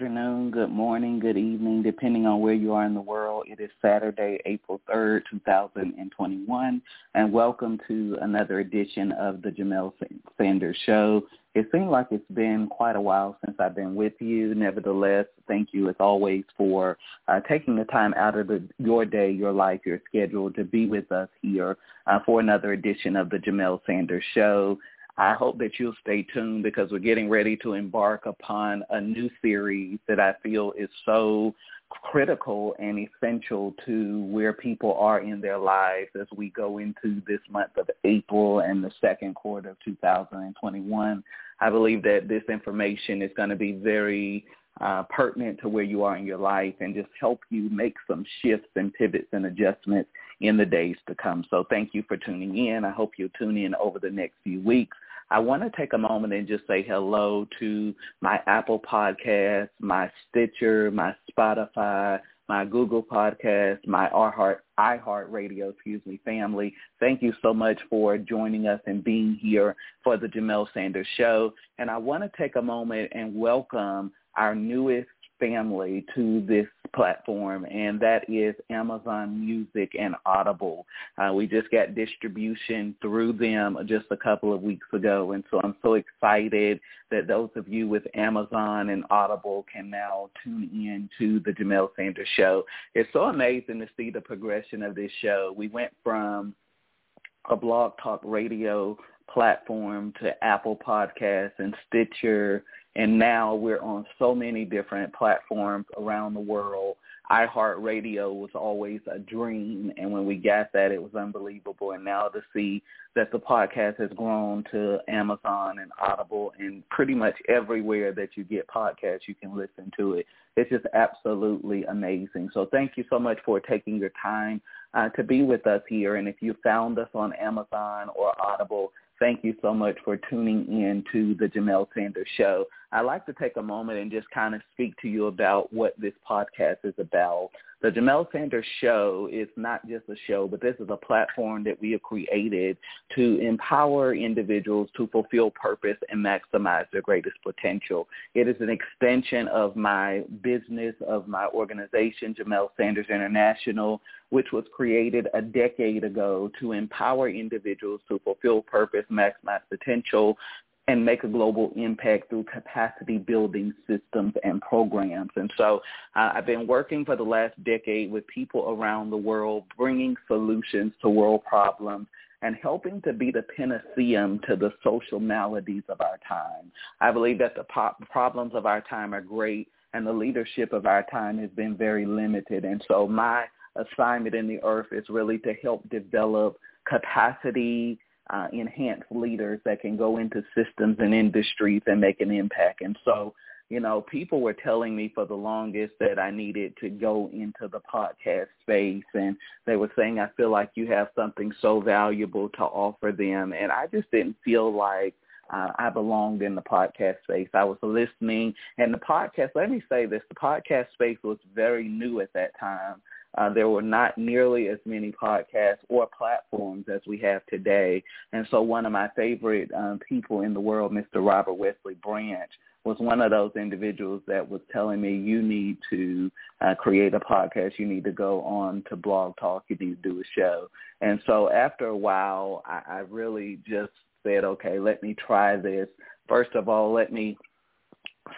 Afternoon, good morning, good evening, depending on where you are in the world. It is Saturday, April 3rd, 2021, and welcome to another edition of the Jamelle Sanders Show. It seems like it's been quite a while since I've been with you. Nevertheless, thank you as always for uh, taking the time out of the, your day, your life, your schedule to be with us here uh, for another edition of the Jamelle Sanders Show. I hope that you'll stay tuned because we're getting ready to embark upon a new series that I feel is so critical and essential to where people are in their lives as we go into this month of April and the second quarter of 2021. I believe that this information is going to be very uh, pertinent to where you are in your life and just help you make some shifts and pivots and adjustments in the days to come. So thank you for tuning in. I hope you'll tune in over the next few weeks. I want to take a moment and just say hello to my Apple Podcast, my Stitcher, my Spotify, my Google Podcast, my iHeart, iHeart Radio, excuse me, family. Thank you so much for joining us and being here for the Jamelle Sanders Show. And I want to take a moment and welcome our newest family to this platform, and that is Amazon Music and Audible. Uh, we just got distribution through them just a couple of weeks ago, and so I'm so excited that those of you with Amazon and Audible can now tune in to the Jamelle Sanders Show. It's so amazing to see the progression of this show. We went from a blog talk radio platform to Apple Podcasts and Stitcher and now we're on so many different platforms around the world. iHeartRadio was always a dream, and when we got that, it was unbelievable. And now to see that the podcast has grown to Amazon and Audible and pretty much everywhere that you get podcasts, you can listen to it. It's just absolutely amazing. So thank you so much for taking your time uh, to be with us here. And if you found us on Amazon or Audible, Thank you so much for tuning in to the Jamelle Sanders Show. I'd like to take a moment and just kind of speak to you about what this podcast is about. The Jamelle Sanders Show is not just a show, but this is a platform that we have created to empower individuals to fulfill purpose and maximize their greatest potential. It is an extension of my business, of my organization, Jamelle Sanders International, which was created a decade ago to empower individuals to fulfill purpose, maximize potential, and make a global impact through capacity building systems and programs. And so uh, I've been working for the last decade with people around the world, bringing solutions to world problems and helping to be the panacea to the social maladies of our time. I believe that the po- problems of our time are great and the leadership of our time has been very limited. And so my assignment in the earth is really to help develop capacity uh, enhanced leaders that can go into systems and industries and make an impact. And so, you know, people were telling me for the longest that I needed to go into the podcast space and they were saying, I feel like you have something so valuable to offer them. And I just didn't feel like uh, I belonged in the podcast space. I was listening and the podcast, let me say this, the podcast space was very new at that time. Uh, there were not nearly as many podcasts or platforms as we have today. And so one of my favorite um, people in the world, Mr. Robert Wesley Branch, was one of those individuals that was telling me, you need to uh, create a podcast. You need to go on to Blog Talk. You need to do a show. And so after a while, I, I really just said, okay, let me try this. First of all, let me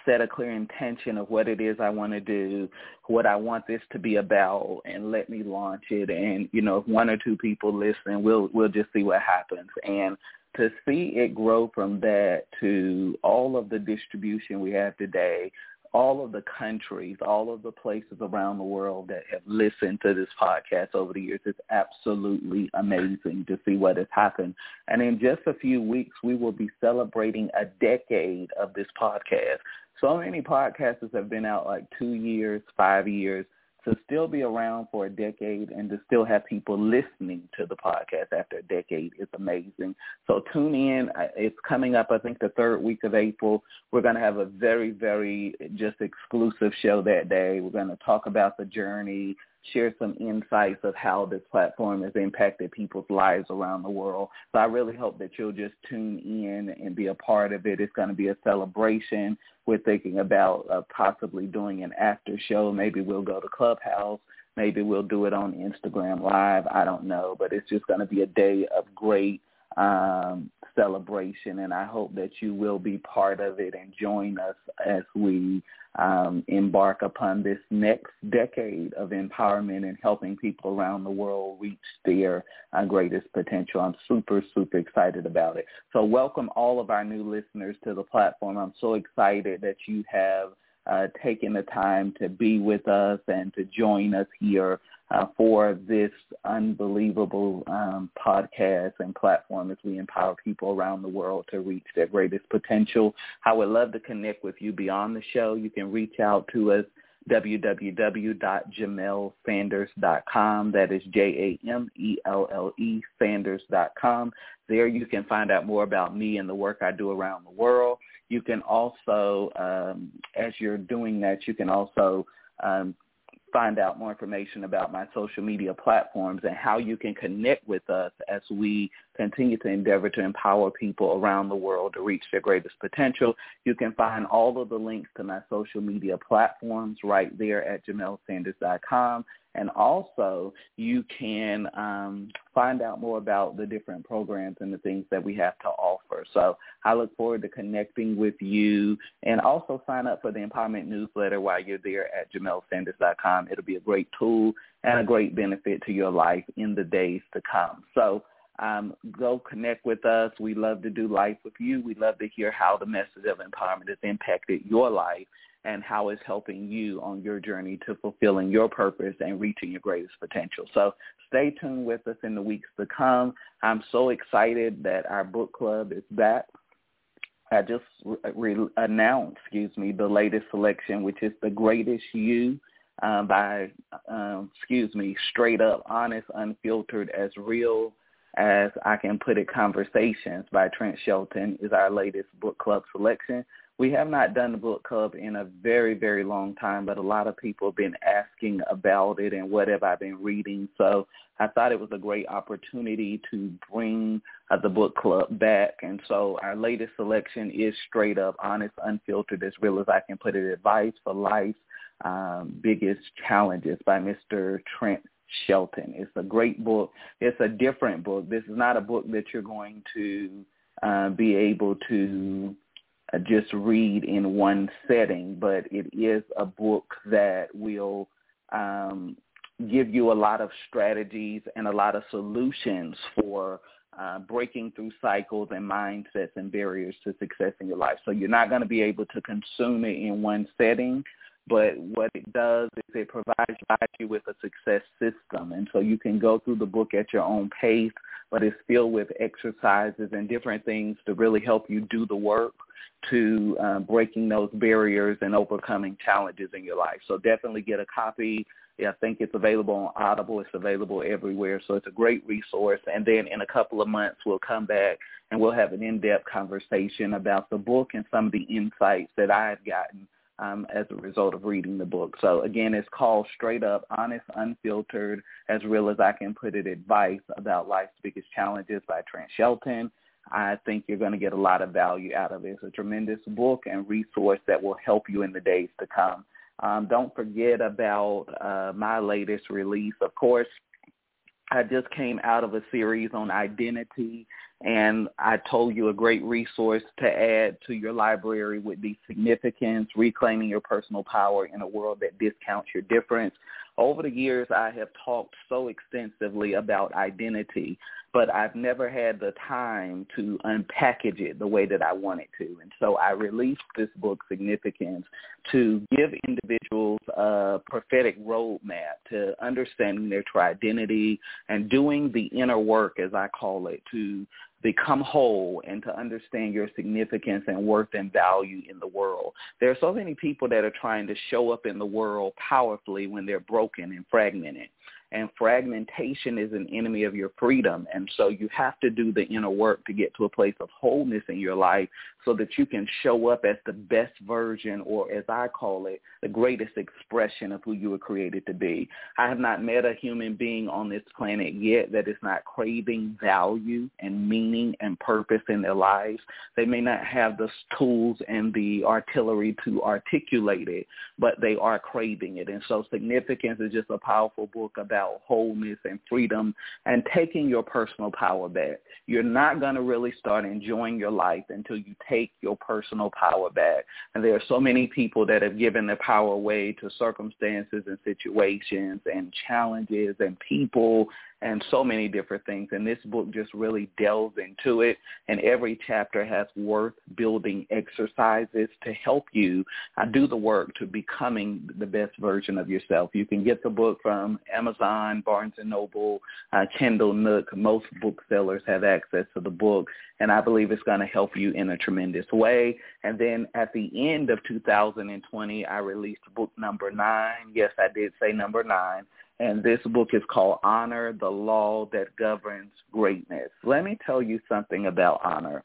set a clear intention of what it is I want to do, what I want this to be about, and let me launch it. And you know, if one or two people listen, we'll we'll just see what happens. And to see it grow from that to all of the distribution we have today, all of the countries, all of the places around the world that have listened to this podcast over the years. It's absolutely amazing to see what has happened. And in just a few weeks, we will be celebrating a decade of this podcast. So many podcasters have been out like two years, five years to still be around for a decade and to still have people listening to the podcast after a decade is amazing. So tune in. It's coming up, I think, the third week of April. We're going to have a very, very just exclusive show that day. We're going to talk about the journey, share some insights of how this platform has impacted people's lives around the world. So I really hope that you'll just tune in and be a part of it. It's going to be a celebration. We're thinking about uh, possibly doing an after show. Maybe we'll go to Clubhouse. Maybe we'll do it on Instagram Live. I don't know, but it's just going to be a day of great um, celebration, and I hope that you will be part of it and join us as we um, embark upon this next decade of empowerment and helping people around the world reach their uh, greatest potential. I'm super, super excited about it. So welcome all of our new listeners to the platform. I'm so excited that you have uh, taken the time to be with us and to join us here uh, for this unbelievable um, podcast and platform as we empower people around the world to reach their greatest potential. I would love to connect with you beyond the show. You can reach out to us www.jamellesanders.com. That is J-A-M-E-L-L-E Sanders.com. There you can find out more about me and the work I do around the world. You can also, um, as you're doing that, you can also um, find out more information about my social media platforms and how you can connect with us as we continue to endeavor to empower people around the world to reach their greatest potential. You can find all of the links to my social media platforms right there at jamellesanders.com. And also, you can um, find out more about the different programs and the things that we have to offer. So I look forward to connecting with you and also sign up for the Empowerment Newsletter while you're there at jamellesanders.com. It'll be a great tool and a great benefit to your life in the days to come. So um, go connect with us. We love to do life with you. We love to hear how the message of empowerment has impacted your life and how it's helping you on your journey to fulfilling your purpose and reaching your greatest potential. So stay tuned with us in the weeks to come. I'm so excited that our book club is back. I just re- announced, excuse me, the latest selection, which is The Greatest You uh, by, um, excuse me, Straight Up, Honest, Unfiltered, As Real as I Can Put It Conversations by Trent Shelton is our latest book club selection. We have not done the book club in a very, very long time, but a lot of people have been asking about it and what have I been reading. So I thought it was a great opportunity to bring uh, the book club back. And so our latest selection is straight up, honest, unfiltered, as real as I can put it, advice for life's um, biggest challenges by Mr. Trent Shelton. It's a great book. It's a different book. This is not a book that you're going to uh, be able to just read in one setting, but it is a book that will um, give you a lot of strategies and a lot of solutions for uh, breaking through cycles and mindsets and barriers to success in your life. So you're not going to be able to consume it in one setting, but what it does is it provides you with a success system. And so you can go through the book at your own pace, but it's filled with exercises and different things to really help you do the work to uh, breaking those barriers and overcoming challenges in your life. So definitely get a copy. I think it's available on Audible. It's available everywhere. So it's a great resource. And then in a couple of months, we'll come back and we'll have an in-depth conversation about the book and some of the insights that I've gotten um, as a result of reading the book. So again, it's called Straight Up, Honest, Unfiltered, as real as I can put it, advice about life's biggest challenges by Trent Shelton. I think you're going to get a lot of value out of it. It's a tremendous book and resource that will help you in the days to come. Um, don't forget about uh, my latest release. Of course, I just came out of a series on identity and I told you a great resource to add to your library would be significance, reclaiming your personal power in a world that discounts your difference. Over the years, I have talked so extensively about identity, but I've never had the time to unpackage it the way that I wanted to. And so I released this book, Significance, to give individuals a prophetic roadmap to understanding their true identity and doing the inner work, as I call it, to become whole and to understand your significance and worth and value in the world. There are so many people that are trying to show up in the world powerfully when they're broken and fragmented and fragmentation is an enemy of your freedom. And so you have to do the inner work to get to a place of wholeness in your life so that you can show up as the best version or as I call it, the greatest expression of who you were created to be. I have not met a human being on this planet yet that is not craving value and meaning and purpose in their lives. They may not have the tools and the artillery to articulate it, but they are craving it. And so significance is just a powerful book about wholeness and freedom and taking your personal power back. You're not going to really start enjoying your life until you take your personal power back. And there are so many people that have given their power away to circumstances and situations and challenges and people and so many different things. And this book just really delves into it. And every chapter has worth building exercises to help you uh, do the work to becoming the best version of yourself. You can get the book from Amazon, Barnes & Noble, uh, Kindle, Nook. Most booksellers have access to the book. And I believe it's going to help you in a tremendous way. And then at the end of 2020, I released book number nine. Yes, I did say number nine and this book is called Honor, the Law That Governs Greatness. Let me tell you something about honor.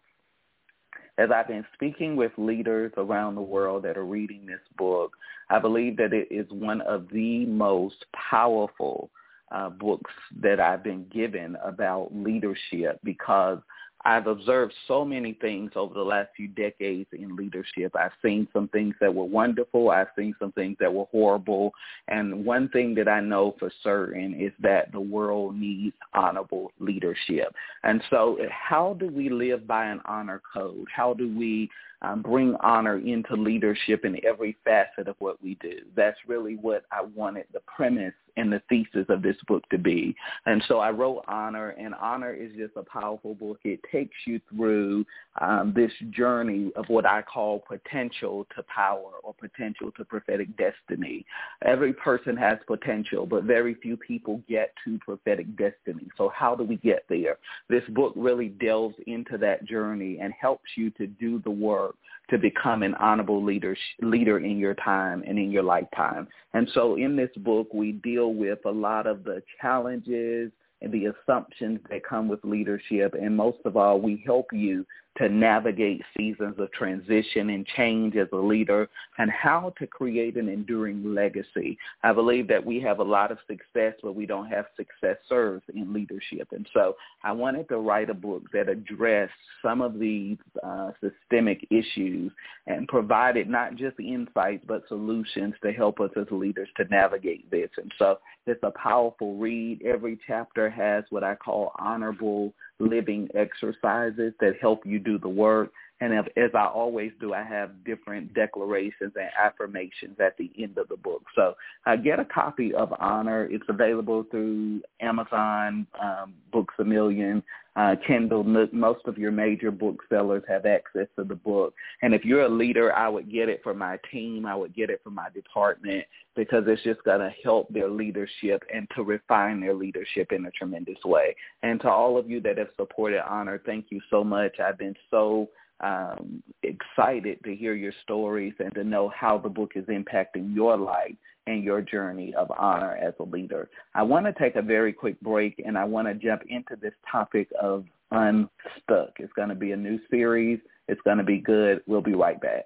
As I've been speaking with leaders around the world that are reading this book, I believe that it is one of the most powerful uh, books that I've been given about leadership because – I've observed so many things over the last few decades in leadership. I've seen some things that were wonderful. I've seen some things that were horrible. And one thing that I know for certain is that the world needs honorable leadership. And so how do we live by an honor code? How do we um, bring honor into leadership in every facet of what we do? That's really what I wanted the premise and the thesis of this book to be. And so I wrote Honor, and Honor is just a powerful book. It takes you through um, this journey of what I call potential to power or potential to prophetic destiny. Every person has potential, but very few people get to prophetic destiny. So how do we get there? This book really delves into that journey and helps you to do the work to become an honorable leader leader in your time and in your lifetime. And so in this book, we deal with a lot of the challenges and the assumptions that come with leadership. And most of all, we help you to navigate seasons of transition and change as a leader and how to create an enduring legacy. I believe that we have a lot of success, but we don't have successors in leadership. And so I wanted to write a book that addressed some of these uh, systemic issues and provided not just insights, but solutions to help us as leaders to navigate this. And so it's a powerful read. Every chapter has what I call honorable living exercises that help you do the work. And if, as I always do, I have different declarations and affirmations at the end of the book. So uh, get a copy of Honor. It's available through Amazon, um, Books a Million, uh, Kindle. Most of your major booksellers have access to the book. And if you're a leader, I would get it for my team. I would get it for my department because it's just going to help their leadership and to refine their leadership in a tremendous way. And to all of you that have supported Honor, thank you so much. I've been so um, excited to hear your stories and to know how the book is impacting your life and your journey of honor as a leader. I want to take a very quick break and I want to jump into this topic of unstuck. It's going to be a new series. It's going to be good. We'll be right back.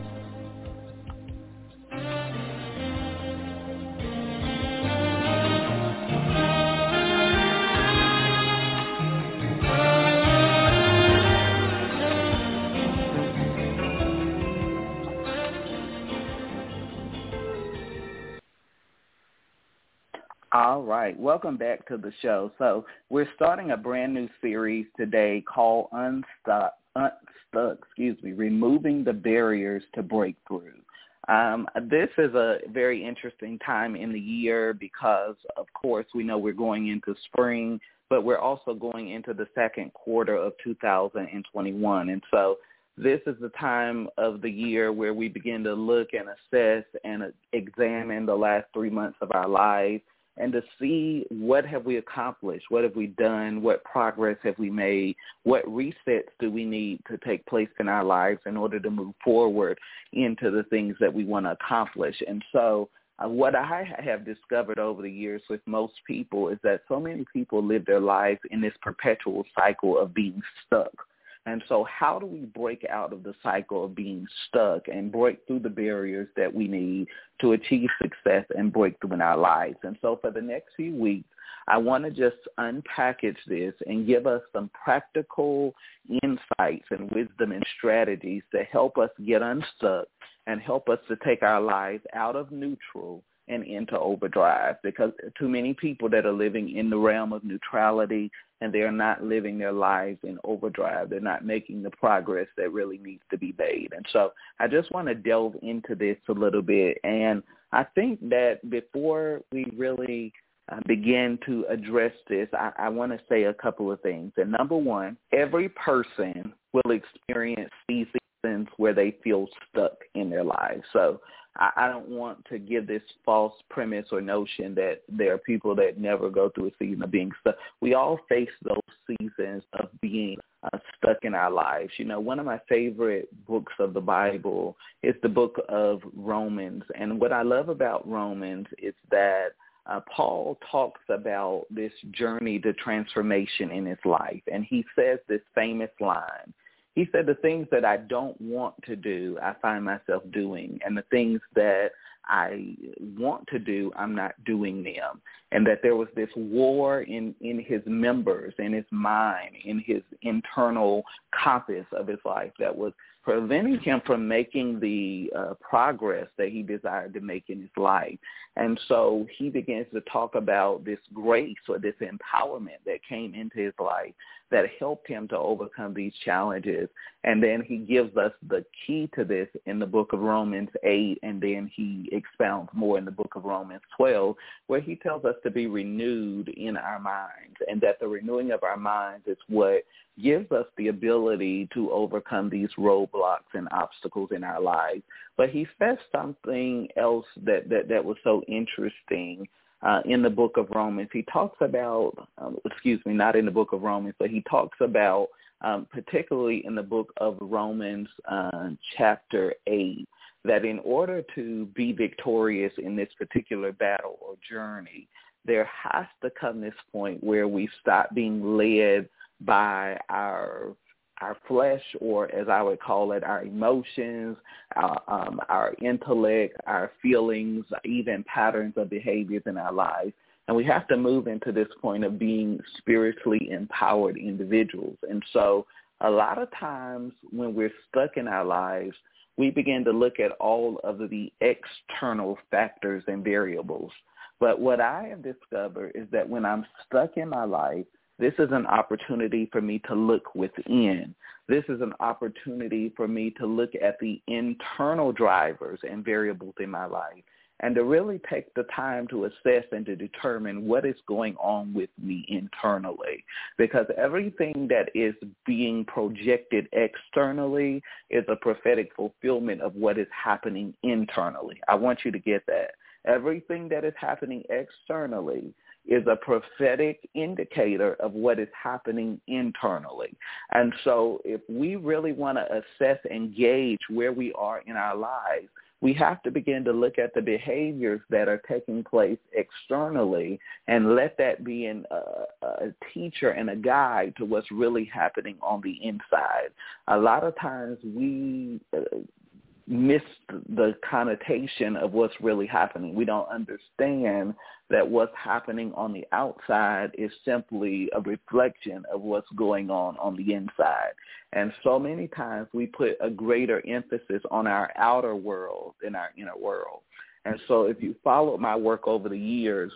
Welcome back to the show. So we're starting a brand new series today called Unstuck, Unstuck, excuse me, Removing the Barriers to Breakthrough. Um, this is a very interesting time in the year because, of course, we know we're going into spring, but we're also going into the second quarter of 2021. And so this is the time of the year where we begin to look and assess and examine the last three months of our lives and to see what have we accomplished, what have we done, what progress have we made, what resets do we need to take place in our lives in order to move forward into the things that we want to accomplish. And so uh, what I have discovered over the years with most people is that so many people live their lives in this perpetual cycle of being stuck and so how do we break out of the cycle of being stuck and break through the barriers that we need to achieve success and breakthrough in our lives? And so for the next few weeks, I want to just unpackage this and give us some practical insights and wisdom and strategies to help us get unstuck and help us to take our lives out of neutral and into overdrive because too many people that are living in the realm of neutrality and they're not living their lives in overdrive. They're not making the progress that really needs to be made. And so I just want to delve into this a little bit. And I think that before we really uh, begin to address this, I, I want to say a couple of things. And number one, every person will experience these seasons where they feel stuck in their lives. So I, I don't want to give this false premise or notion that there are people that never go through a season of being stuck. We all face those seasons of being uh, stuck in our lives. You know, one of my favorite books of the Bible is the book of Romans. And what I love about Romans is that uh, Paul talks about this journey to transformation in his life. And he says this famous line. He said, the things that I don't want to do, I find myself doing. And the things that I want to do, I'm not doing them. And that there was this war in, in his members, in his mind, in his internal compass of his life that was preventing him from making the uh, progress that he desired to make in his life. And so he begins to talk about this grace or this empowerment that came into his life that helped him to overcome these challenges. And then he gives us the key to this in the book of Romans 8, and then he expounds more in the book of Romans 12, where he tells us to be renewed in our minds, and that the renewing of our minds is what gives us the ability to overcome these roadblocks and obstacles in our lives. But he says something else that, that, that was so interesting uh, in the book of Romans. He talks about, um, excuse me, not in the book of Romans, but he talks about, um, particularly in the book of Romans uh, chapter 8, that in order to be victorious in this particular battle or journey, there has to come this point where we stop being led by our our flesh, or as I would call it, our emotions, our, um, our intellect, our feelings, even patterns of behaviors in our lives. And we have to move into this point of being spiritually empowered individuals. And so a lot of times when we're stuck in our lives, we begin to look at all of the external factors and variables. But what I have discovered is that when I'm stuck in my life, this is an opportunity for me to look within. This is an opportunity for me to look at the internal drivers and variables in my life and to really take the time to assess and to determine what is going on with me internally. Because everything that is being projected externally is a prophetic fulfillment of what is happening internally. I want you to get that. Everything that is happening externally is a prophetic indicator of what is happening internally. And so if we really want to assess and gauge where we are in our lives, we have to begin to look at the behaviors that are taking place externally and let that be a teacher and a guide to what's really happening on the inside. A lot of times we uh, miss the connotation of what's really happening. We don't understand that what's happening on the outside is simply a reflection of what's going on on the inside. And so many times we put a greater emphasis on our outer world than our inner world. And so if you follow my work over the years,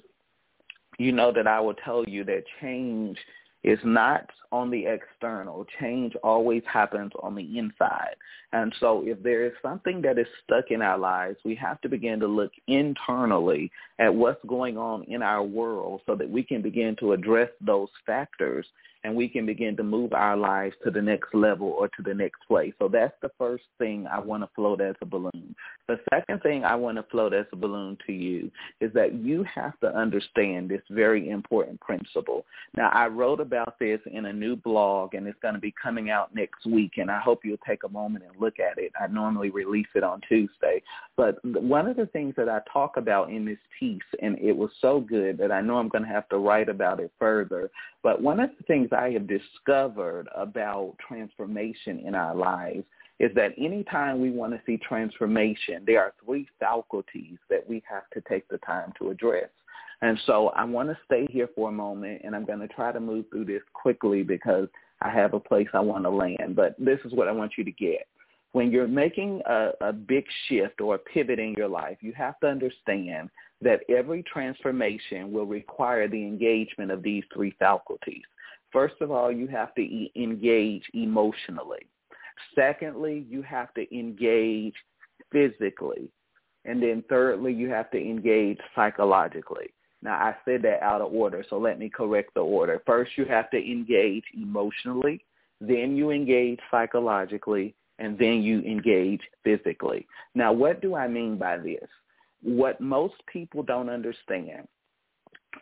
you know that I will tell you that change is not on the external. Change always happens on the inside. And so if there is something that is stuck in our lives, we have to begin to look internally at what's going on in our world so that we can begin to address those factors and we can begin to move our lives to the next level or to the next place. So that's the first thing I want to float as a balloon. The second thing I want to float as a balloon to you is that you have to understand this very important principle. Now, I wrote about this in a new blog, and it's going to be coming out next week, and I hope you'll take a moment and look at it. I normally release it on Tuesday. But one of the things that I talk about in this piece, and it was so good that I know I'm going to have to write about it further, but one of the things I have discovered about transformation in our lives is that anytime we want to see transformation, there are three faculties that we have to take the time to address. And so I want to stay here for a moment, and I'm going to try to move through this quickly because I have a place I want to land. But this is what I want you to get. When you're making a, a big shift or a pivot in your life, you have to understand that every transformation will require the engagement of these three faculties. First of all, you have to engage emotionally. Secondly, you have to engage physically. And then thirdly, you have to engage psychologically. Now, I said that out of order, so let me correct the order. First, you have to engage emotionally. Then you engage psychologically. And then you engage physically. Now, what do I mean by this? What most people don't understand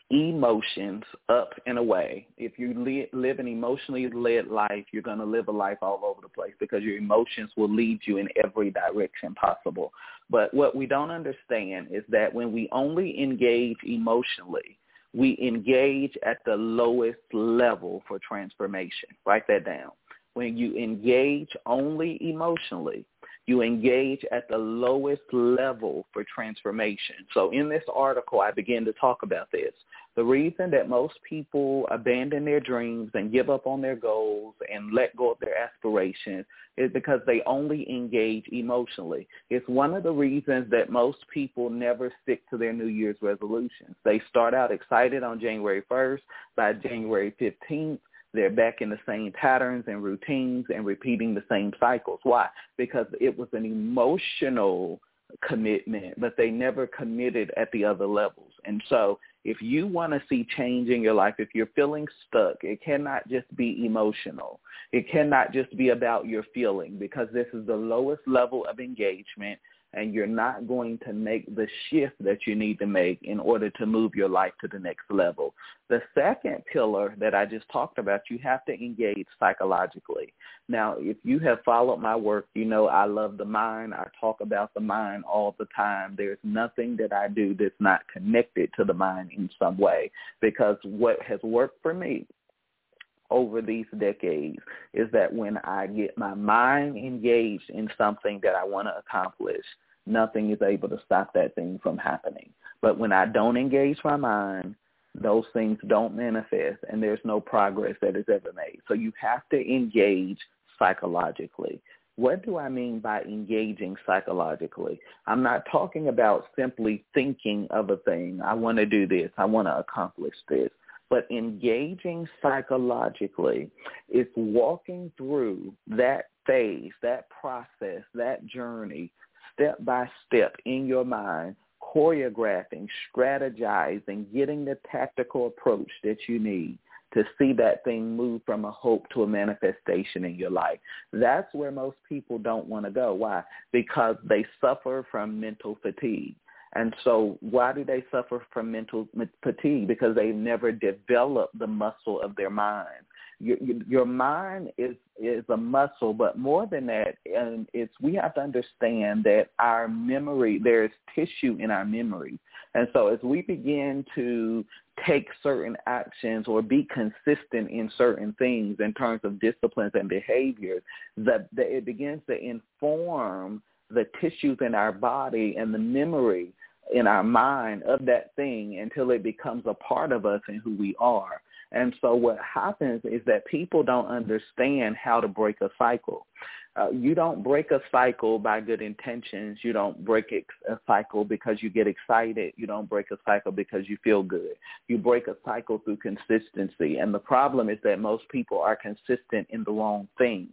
emotions up and away. If you li- live an emotionally led life, you're going to live a life all over the place because your emotions will lead you in every direction possible. But what we don't understand is that when we only engage emotionally, we engage at the lowest level for transformation. Write that down. When you engage only emotionally, you engage at the lowest level for transformation. So in this article, I begin to talk about this. The reason that most people abandon their dreams and give up on their goals and let go of their aspirations is because they only engage emotionally. It's one of the reasons that most people never stick to their New Year's resolutions. They start out excited on January 1st. By January 15th, they're back in the same patterns and routines and repeating the same cycles. Why? Because it was an emotional commitment, but they never committed at the other levels. And so if you want to see change in your life, if you're feeling stuck, it cannot just be emotional. It cannot just be about your feeling because this is the lowest level of engagement and you're not going to make the shift that you need to make in order to move your life to the next level. The second pillar that I just talked about, you have to engage psychologically. Now, if you have followed my work, you know I love the mind. I talk about the mind all the time. There's nothing that I do that's not connected to the mind in some way because what has worked for me over these decades is that when I get my mind engaged in something that I want to accomplish, nothing is able to stop that thing from happening. But when I don't engage my mind, those things don't manifest and there's no progress that is ever made. So you have to engage psychologically. What do I mean by engaging psychologically? I'm not talking about simply thinking of a thing. I want to do this. I want to accomplish this. But engaging psychologically is walking through that phase, that process, that journey, step by step in your mind, choreographing, strategizing, getting the tactical approach that you need to see that thing move from a hope to a manifestation in your life. That's where most people don't want to go. Why? Because they suffer from mental fatigue. And so why do they suffer from mental fatigue? Because they've never developed the muscle of their mind. Your, your mind is is a muscle, but more than that, and it's we have to understand that our memory, there's tissue in our memory, and so as we begin to take certain actions or be consistent in certain things in terms of disciplines and behaviors, that, that it begins to inform the tissues in our body and the memory in our mind of that thing until it becomes a part of us and who we are. And so what happens is that people don't understand how to break a cycle. Uh, you don't break a cycle by good intentions. You don't break a cycle because you get excited. You don't break a cycle because you feel good. You break a cycle through consistency. And the problem is that most people are consistent in the wrong things.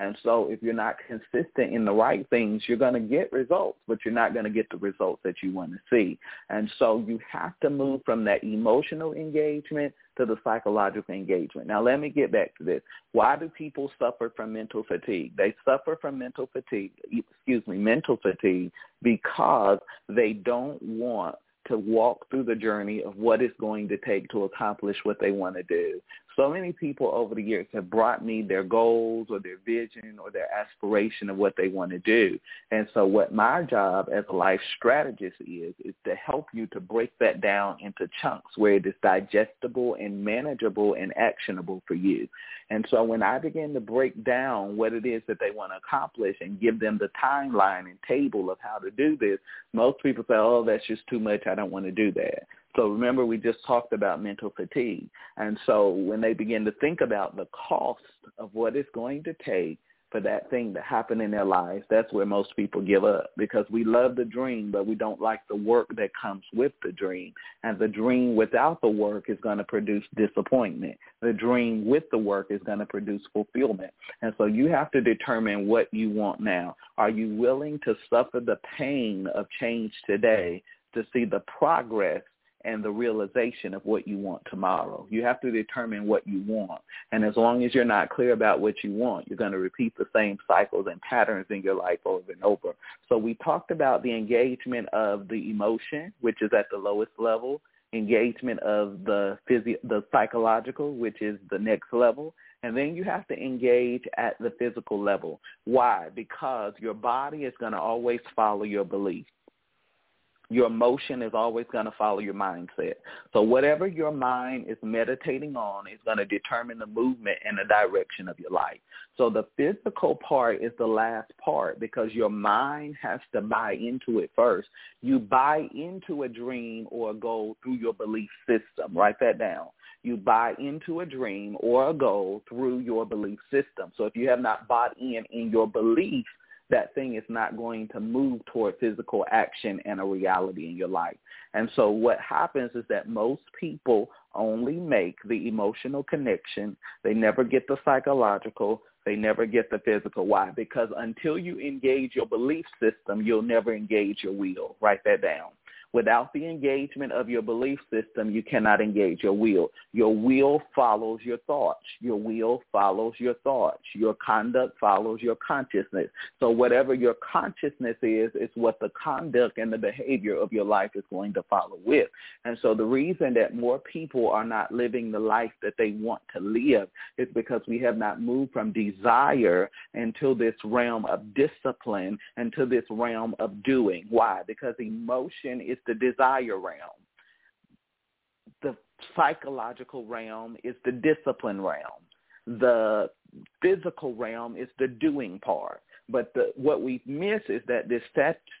And so if you're not consistent in the right things, you're going to get results, but you're not going to get the results that you want to see. And so you have to move from that emotional engagement to the psychological engagement. Now let me get back to this. Why do people suffer from mental fatigue? They suffer from mental fatigue, excuse me, mental fatigue because they don't want to walk through the journey of what it's going to take to accomplish what they want to do. So many people over the years have brought me their goals or their vision or their aspiration of what they want to do. And so what my job as a life strategist is, is to help you to break that down into chunks where it is digestible and manageable and actionable for you. And so when I begin to break down what it is that they want to accomplish and give them the timeline and table of how to do this, most people say, oh, that's just too much. I don't want to do that. So remember, we just talked about mental fatigue. And so when they begin to think about the cost of what it's going to take for that thing to happen in their lives, that's where most people give up because we love the dream, but we don't like the work that comes with the dream. And the dream without the work is going to produce disappointment. The dream with the work is going to produce fulfillment. And so you have to determine what you want now. Are you willing to suffer the pain of change today to see the progress and the realization of what you want tomorrow. You have to determine what you want. And as long as you're not clear about what you want, you're going to repeat the same cycles and patterns in your life over and over. So we talked about the engagement of the emotion, which is at the lowest level, engagement of the physio- the psychological, which is the next level, and then you have to engage at the physical level. Why? Because your body is going to always follow your beliefs your emotion is always going to follow your mindset. So whatever your mind is meditating on is going to determine the movement and the direction of your life. So the physical part is the last part because your mind has to buy into it first. You buy into a dream or a goal through your belief system. Write that down. You buy into a dream or a goal through your belief system. So if you have not bought in in your belief, that thing is not going to move toward physical action and a reality in your life. And so what happens is that most people only make the emotional connection. They never get the psychological. They never get the physical. Why? Because until you engage your belief system, you'll never engage your will. Write that down. Without the engagement of your belief system, you cannot engage your will. Your will follows your thoughts. Your will follows your thoughts. Your conduct follows your consciousness. So whatever your consciousness is, is what the conduct and the behavior of your life is going to follow with. And so the reason that more people are not living the life that they want to live is because we have not moved from desire into this realm of discipline, into this realm of doing. Why? Because emotion is the desire realm. The psychological realm is the discipline realm. The physical realm is the doing part. But the, what we miss is that this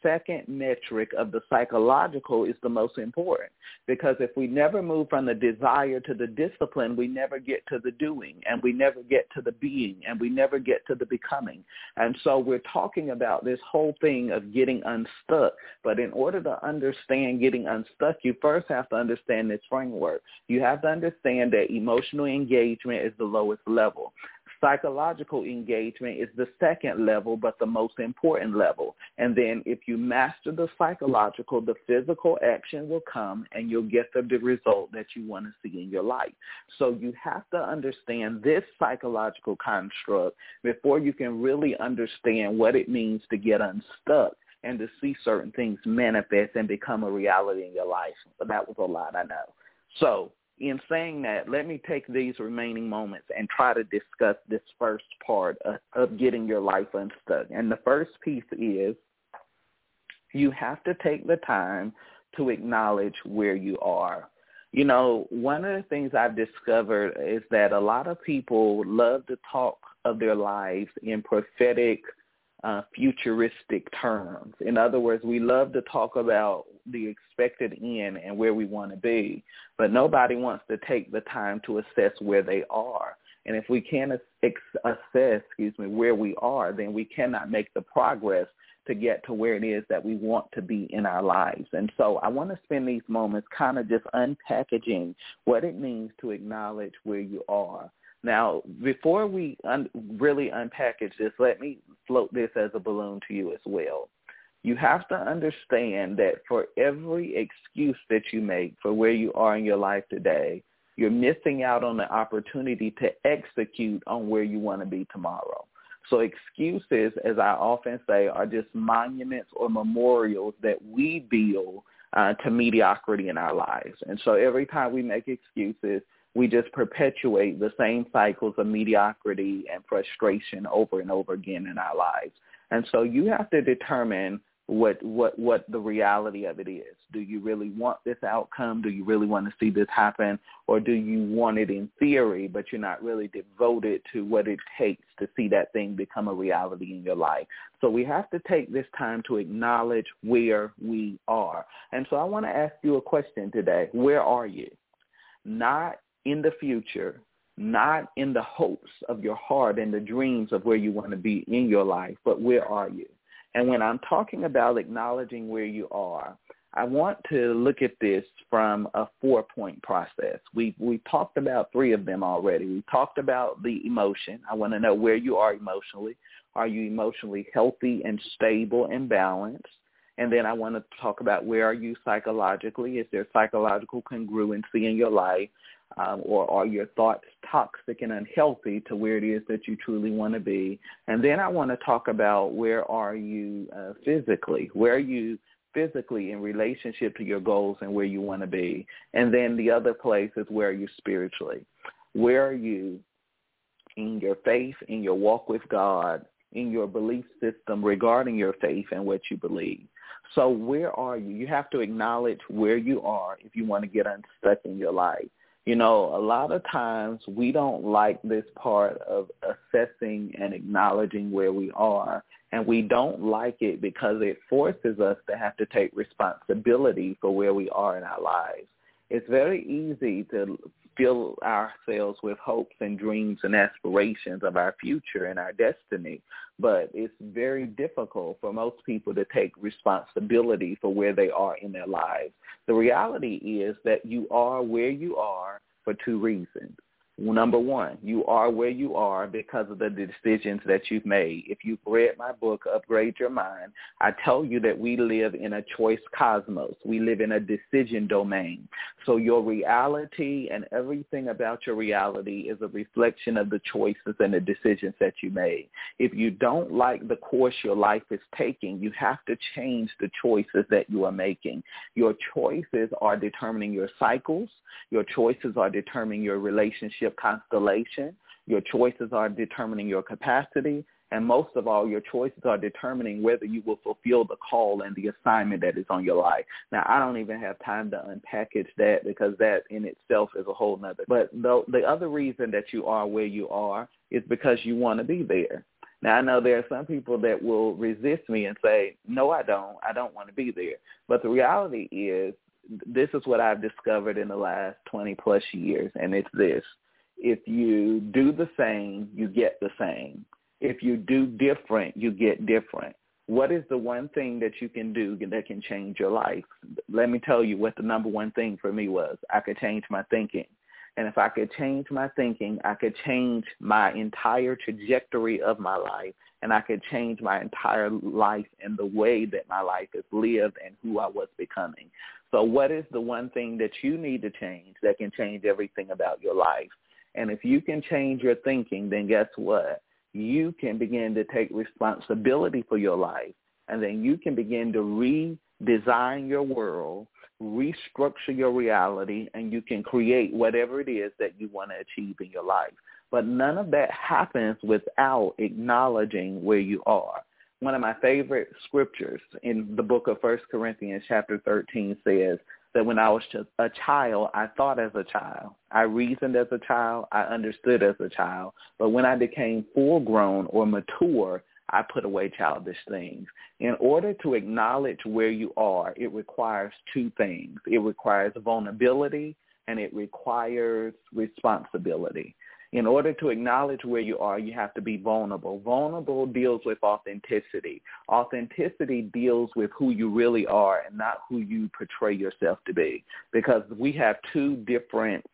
second metric of the psychological is the most important because if we never move from the desire to the discipline, we never get to the doing and we never get to the being and we never get to the becoming. And so we're talking about this whole thing of getting unstuck. But in order to understand getting unstuck, you first have to understand this framework. You have to understand that emotional engagement is the lowest level. Psychological engagement is the second level, but the most important level. And then if you master the psychological, the physical action will come and you'll get the, the result that you want to see in your life. So you have to understand this psychological construct before you can really understand what it means to get unstuck and to see certain things manifest and become a reality in your life. But that was a lot, I know. So in saying that, let me take these remaining moments and try to discuss this first part of, of getting your life unstuck. And the first piece is you have to take the time to acknowledge where you are. You know, one of the things I've discovered is that a lot of people love to talk of their lives in prophetic, uh, futuristic terms. In other words, we love to talk about the expected end and where we want to be, but nobody wants to take the time to assess where they are. And if we can't assess, excuse me, where we are, then we cannot make the progress to get to where it is that we want to be in our lives. And so I want to spend these moments kind of just unpackaging what it means to acknowledge where you are. Now, before we un- really unpackage this, let me float this as a balloon to you as well. You have to understand that for every excuse that you make for where you are in your life today, you're missing out on the opportunity to execute on where you want to be tomorrow. So excuses, as I often say, are just monuments or memorials that we build uh, to mediocrity in our lives. And so every time we make excuses, we just perpetuate the same cycles of mediocrity and frustration over and over again in our lives. And so you have to determine what what what the reality of it is. Do you really want this outcome? Do you really want to see this happen, or do you want it in theory, but you're not really devoted to what it takes to see that thing become a reality in your life? So we have to take this time to acknowledge where we are. And so I want to ask you a question today. Where are you? Not in the future, not in the hopes of your heart and the dreams of where you want to be in your life, but where are you? And when I'm talking about acknowledging where you are, I want to look at this from a four-point process. We we talked about three of them already. We talked about the emotion. I want to know where you are emotionally. Are you emotionally healthy and stable and balanced? And then I want to talk about where are you psychologically? Is there psychological congruency in your life? Um, or are your thoughts toxic and unhealthy to where it is that you truly want to be? And then I want to talk about where are you uh, physically? Where are you physically in relationship to your goals and where you want to be? And then the other place is where are you spiritually? Where are you in your faith, in your walk with God, in your belief system regarding your faith and what you believe? So where are you? You have to acknowledge where you are if you want to get unstuck in your life. You know, a lot of times we don't like this part of assessing and acknowledging where we are. And we don't like it because it forces us to have to take responsibility for where we are in our lives. It's very easy to fill ourselves with hopes and dreams and aspirations of our future and our destiny. But it's very difficult for most people to take responsibility for where they are in their lives. The reality is that you are where you are for two reasons. Number one, you are where you are because of the decisions that you've made. If you've read my book, Upgrade Your Mind, I tell you that we live in a choice cosmos. We live in a decision domain. So your reality and everything about your reality is a reflection of the choices and the decisions that you made. If you don't like the course your life is taking, you have to change the choices that you are making. Your choices are determining your cycles. Your choices are determining your relationship constellation. Your choices are determining your capacity. And most of all, your choices are determining whether you will fulfill the call and the assignment that is on your life. Now, I don't even have time to unpackage that because that in itself is a whole nother. But the, the other reason that you are where you are is because you want to be there. Now, I know there are some people that will resist me and say, no, I don't. I don't want to be there. But the reality is this is what I've discovered in the last 20 plus years, and it's this. If you do the same, you get the same. If you do different, you get different. What is the one thing that you can do that can change your life? Let me tell you what the number one thing for me was. I could change my thinking. And if I could change my thinking, I could change my entire trajectory of my life and I could change my entire life and the way that my life is lived and who I was becoming. So what is the one thing that you need to change that can change everything about your life? And if you can change your thinking, then guess what? You can begin to take responsibility for your life. And then you can begin to redesign your world, restructure your reality, and you can create whatever it is that you want to achieve in your life. But none of that happens without acknowledging where you are. One of my favorite scriptures in the book of First Corinthians chapter 13 says, that when I was a child, I thought as a child. I reasoned as a child. I understood as a child. But when I became full grown or mature, I put away childish things. In order to acknowledge where you are, it requires two things. It requires vulnerability and it requires responsibility. In order to acknowledge where you are, you have to be vulnerable. Vulnerable deals with authenticity. Authenticity deals with who you really are and not who you portray yourself to be. Because we have two different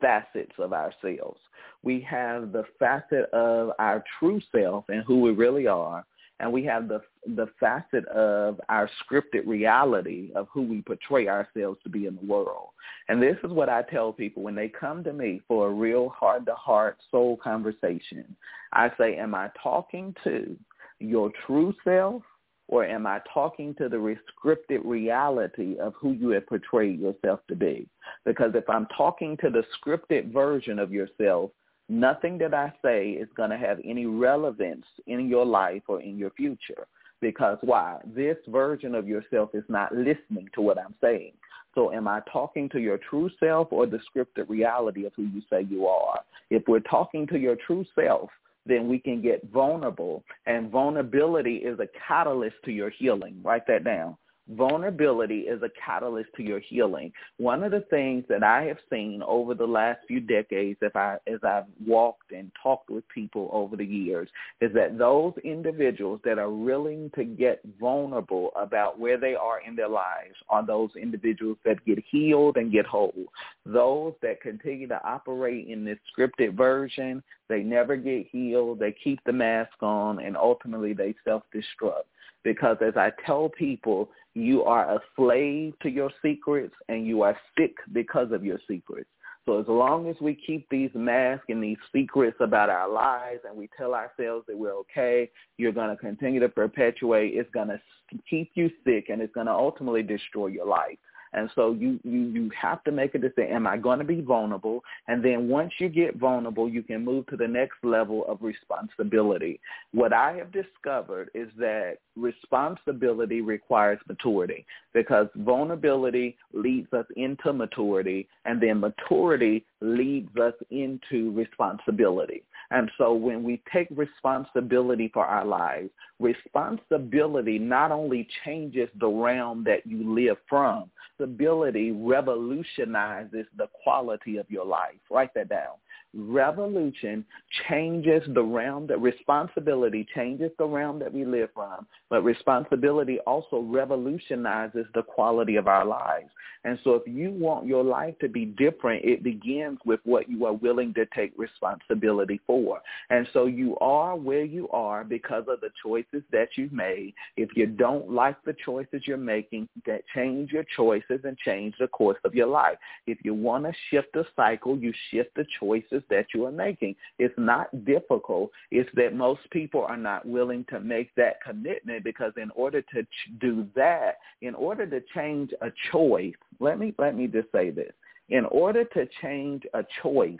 facets of ourselves. We have the facet of our true self and who we really are, and we have the the facet of our scripted reality of who we portray ourselves to be in the world. And this is what I tell people when they come to me for a real heart-to-heart soul conversation. I say, am I talking to your true self or am I talking to the scripted reality of who you have portrayed yourself to be? Because if I'm talking to the scripted version of yourself, nothing that I say is going to have any relevance in your life or in your future. Because why? This version of yourself is not listening to what I'm saying. So am I talking to your true self or the scripted reality of who you say you are? If we're talking to your true self, then we can get vulnerable. And vulnerability is a catalyst to your healing. Write that down. Vulnerability is a catalyst to your healing. One of the things that I have seen over the last few decades, if I, as I've walked and talked with people over the years, is that those individuals that are willing to get vulnerable about where they are in their lives are those individuals that get healed and get whole. Those that continue to operate in this scripted version, they never get healed, they keep the mask on, and ultimately they self-destruct because as I tell people, you are a slave to your secrets and you are sick because of your secrets. So as long as we keep these masks and these secrets about our lives and we tell ourselves that we're okay, you're going to continue to perpetuate. It's going to keep you sick and it's going to ultimately destroy your life. And so you, you, you have to make a decision. Am I going to be vulnerable? And then once you get vulnerable, you can move to the next level of responsibility. What I have discovered is that responsibility requires maturity because vulnerability leads us into maturity and then maturity leads us into responsibility. And so when we take responsibility for our lives, responsibility not only changes the realm that you live from, responsibility revolutionizes the quality of your life. Write that down. Revolution changes the realm that responsibility changes the realm that we live from, but responsibility also revolutionizes the quality of our lives. And so if you want your life to be different, it begins with what you are willing to take responsibility for. And so you are where you are because of the choices that you've made. If you don't like the choices you're making, that change your choices and change the course of your life. If you want to shift the cycle, you shift the choices that you are making. It's not difficult. It's that most people are not willing to make that commitment because in order to ch- do that, in order to change a choice, let me let me just say this. In order to change a choice,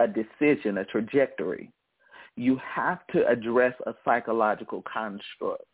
a decision, a trajectory, you have to address a psychological construct.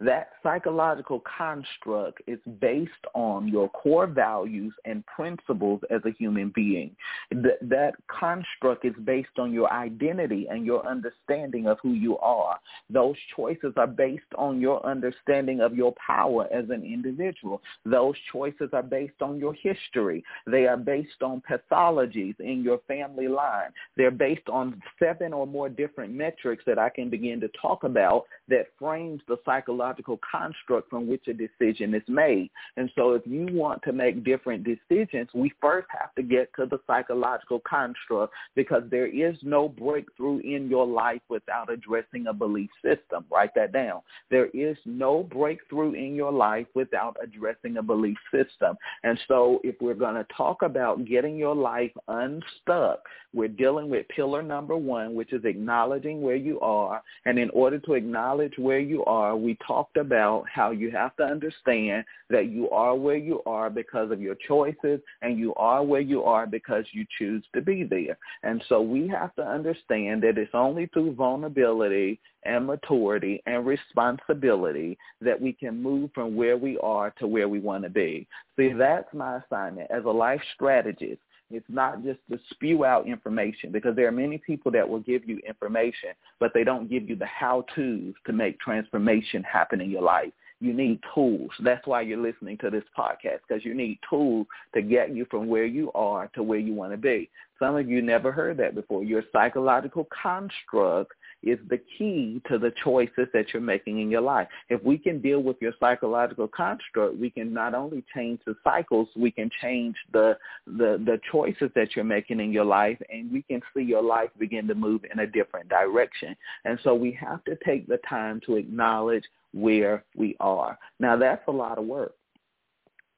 That psychological construct is based on your core values and principles as a human being. That, that construct is based on your identity and your understanding of who you are. Those choices are based on your understanding of your power as an individual. Those choices are based on your history. They are based on pathologies in your family line. They're based on seven or more different metrics that I can begin to talk about that frames the psychological psychological construct from which a decision is made. And so if you want to make different decisions, we first have to get to the psychological construct because there is no breakthrough in your life without addressing a belief system. Write that down. There is no breakthrough in your life without addressing a belief system. And so if we're going to talk about getting your life unstuck, we're dealing with pillar number one, which is acknowledging where you are. And in order to acknowledge where you are, we talk talked about how you have to understand that you are where you are because of your choices and you are where you are because you choose to be there. And so we have to understand that it's only through vulnerability and maturity and responsibility that we can move from where we are to where we want to be. See, that's my assignment as a life strategist It's not just to spew out information because there are many people that will give you information, but they don't give you the how-tos to make transformation happen in your life. You need tools. That's why you're listening to this podcast because you need tools to get you from where you are to where you want to be. Some of you never heard that before. Your psychological construct is the key to the choices that you're making in your life. If we can deal with your psychological construct, we can not only change the cycles, we can change the the the choices that you're making in your life and we can see your life begin to move in a different direction. And so we have to take the time to acknowledge where we are. Now that's a lot of work.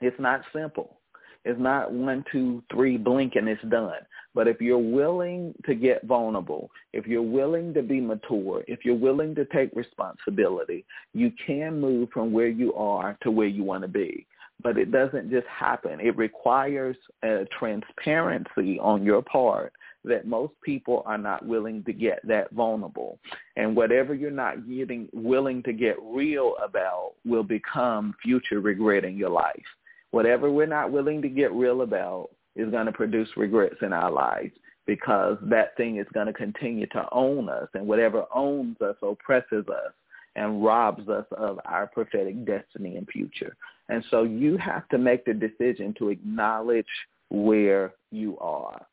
It's not simple. It's not one, two, three, blink and it's done. But if you're willing to get vulnerable, if you're willing to be mature, if you're willing to take responsibility, you can move from where you are to where you want to be. But it doesn't just happen. It requires a transparency on your part that most people are not willing to get that vulnerable. And whatever you're not getting willing to get real about will become future regret in your life. Whatever we're not willing to get real about is going to produce regrets in our lives because that thing is going to continue to own us and whatever owns us oppresses us and robs us of our prophetic destiny and future. And so you have to make the decision to acknowledge where you are,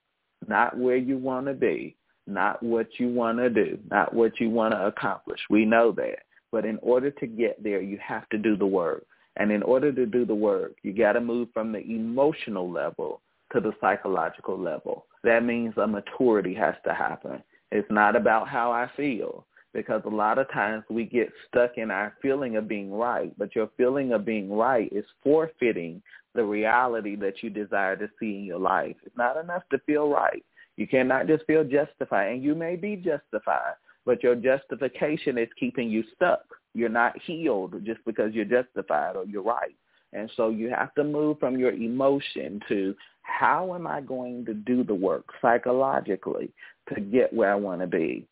not where you want to be, not what you want to do, not what you want to accomplish. We know that. But in order to get there, you have to do the work. And in order to do the work, you got to move from the emotional level to the psychological level. That means a maturity has to happen. It's not about how I feel because a lot of times we get stuck in our feeling of being right, but your feeling of being right is forfeiting the reality that you desire to see in your life. It's not enough to feel right. You cannot just feel justified, and you may be justified, but your justification is keeping you stuck. You're not healed just because you're justified or you're right. And so you have to move from your emotion to how am I going to do the work psychologically to get where I want to be.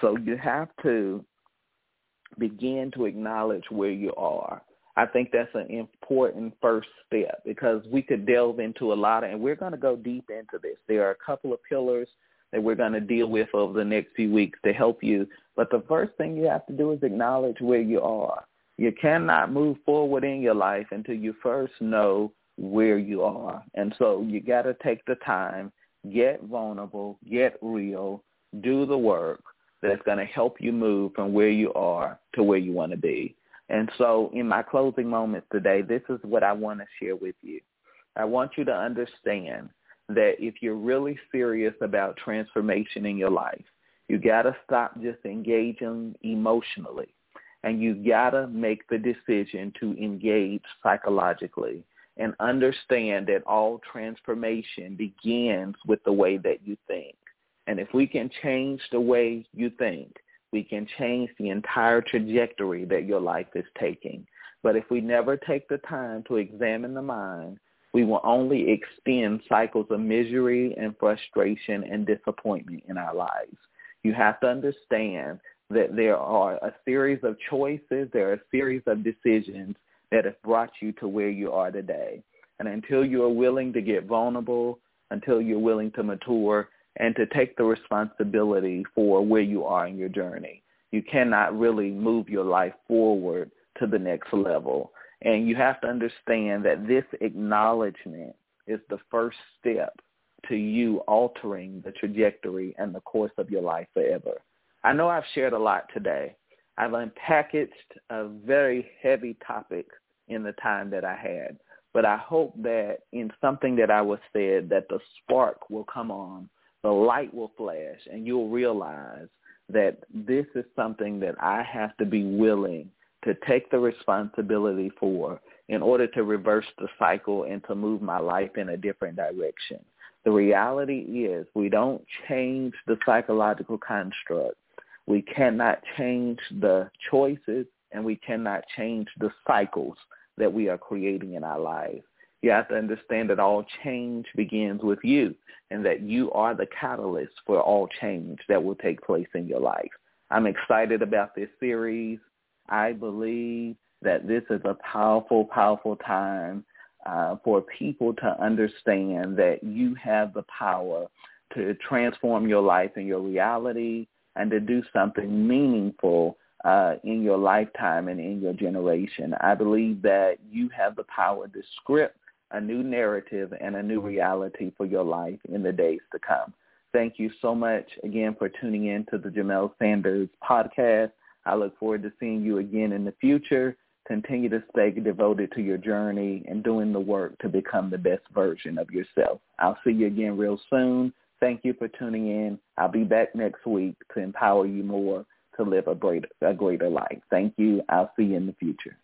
So you have to begin to acknowledge where you are. I think that's an important first step because we could delve into a lot of, and we're going to go deep into this. There are a couple of pillars that we're going to deal with over the next few weeks to help you. But the first thing you have to do is acknowledge where you are. You cannot move forward in your life until you first know where you are. And so you got to take the time, get vulnerable, get real, do the work that's going to help you move from where you are to where you want to be. And so in my closing moments today, this is what I want to share with you. I want you to understand that if you're really serious about transformation in your life, you got to stop just engaging emotionally and you got to make the decision to engage psychologically and understand that all transformation begins with the way that you think. And if we can change the way you think, we can change the entire trajectory that your life is taking. But if we never take the time to examine the mind, we will only extend cycles of misery and frustration and disappointment in our lives. You have to understand that there are a series of choices, there are a series of decisions that have brought you to where you are today. And until you are willing to get vulnerable, until you're willing to mature and to take the responsibility for where you are in your journey, you cannot really move your life forward to the next level. And you have to understand that this acknowledgement is the first step to you altering the trajectory and the course of your life forever. I know I've shared a lot today. I've unpackaged a very heavy topic in the time that I had. But I hope that in something that I was said that the spark will come on, the light will flash, and you'll realize that this is something that I have to be willing to take the responsibility for in order to reverse the cycle and to move my life in a different direction. The reality is we don't change the psychological construct we cannot change the choices and we cannot change the cycles that we are creating in our lives. You have to understand that all change begins with you and that you are the catalyst for all change that will take place in your life. I'm excited about this series. I believe that this is a powerful, powerful time uh, for people to understand that you have the power to transform your life and your reality and to do something meaningful uh, in your lifetime and in your generation. I believe that you have the power to script a new narrative and a new reality for your life in the days to come. Thank you so much again for tuning in to the Jamelle Sanders podcast. I look forward to seeing you again in the future. Continue to stay devoted to your journey and doing the work to become the best version of yourself. I'll see you again real soon. Thank you for tuning in. I'll be back next week to empower you more to live a greater, a greater life. Thank you. I'll see you in the future.